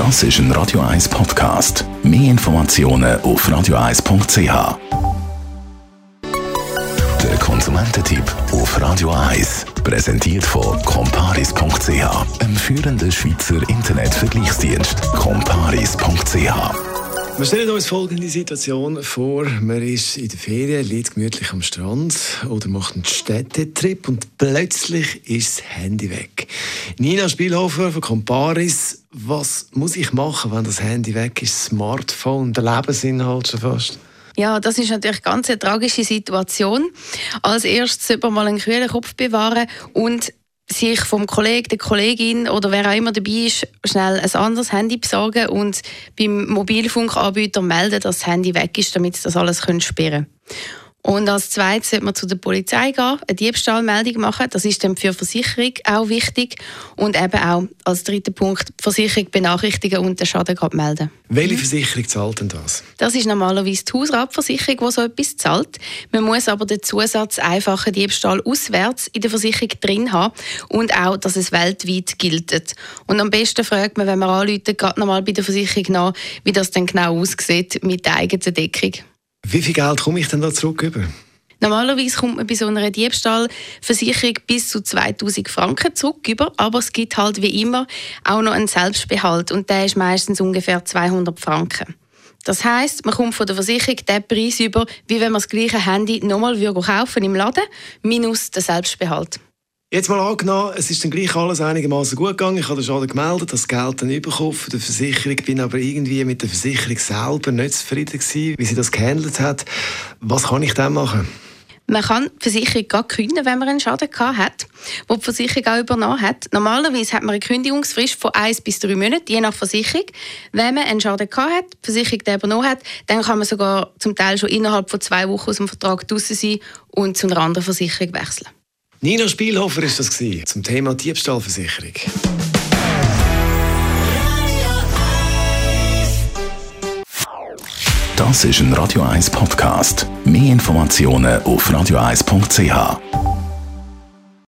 Das ist ein Radio 1 Podcast. Mehr Informationen auf radio1.ch. Der Konsumententipp auf Radio 1 präsentiert von comparis.ch, einem führenden Schweizer Internetvergleichsdienst. comparis.ch wir stellen uns folgende Situation vor. Man ist in der Ferien, liegt gemütlich am Strand oder macht einen Städtetrip und plötzlich ist das Handy weg. Nina Spielhofer von Comparis, was muss ich machen, wenn das Handy weg ist? Smartphone, der Lebensinhalt schon fast. Ja, das ist natürlich ganz eine tragische Situation. Als erstes sollte man mal einen kühlen Kopf bewahren und sich vom Kollegen, der Kollegin oder wer auch immer dabei ist, schnell ein anderes Handy besorgen und beim Mobilfunkanbieter melden, dass das Handy weg ist, damit sie das alles sperren können. Und als zweites sollte man zu der Polizei gehen, eine Diebstahlmeldung machen. Das ist dann für die Versicherung auch wichtig. Und eben auch als dritter Punkt die Versicherung benachrichtigen und den Schaden melden. Welche Versicherung zahlt denn das? Das ist normalerweise die Hausratversicherung, die so etwas zahlt. Man muss aber den Zusatz einfacher Diebstahl auswärts in der Versicherung drin haben und auch, dass es weltweit gilt. Und am besten fragt man, wenn man anruft, gerade nochmal bei der Versicherung nach, wie das dann genau aussieht mit der eigenen Deckung. Wie viel Geld komme ich denn da zurück über? Normalerweise kommt man bei so einer Diebstahlversicherung bis zu 2000 Franken zurück über, aber es gibt halt wie immer auch noch einen Selbstbehalt und der ist meistens ungefähr 200 Franken. Das heißt, man kommt von der Versicherung den Preis über, wie wenn man das gleiche Handy nochmal kaufen im Laden, minus den Selbstbehalt. Jetzt mal angenommen, es ist dann gleich alles einigermaßen gut gegangen. Ich habe den Schaden gemeldet, das Geld dann bekommen von der Versicherung, bin aber irgendwie mit der Versicherung selber nicht zufrieden gewesen, wie sie das gehandelt hat. Was kann ich dann machen? Man kann die Versicherung gar kündigen, wenn man einen Schaden gehabt hat, wo die Versicherung auch übernommen hat. Normalerweise hat man eine Kündigungsfrist von 1 bis 3 Monaten, je nach Versicherung. Wenn man einen Schaden gehabt hat, die Versicherung den übernommen hat, dann kann man sogar zum Teil schon innerhalb von zwei Wochen aus dem Vertrag draußen sein und zu einer anderen Versicherung wechseln. Nina Spielhofer ist das gewesen, zum Thema Diebstahlversicherung. Das ist ein Radio 1 Podcast. Mehr Informationen auf radio1.ch.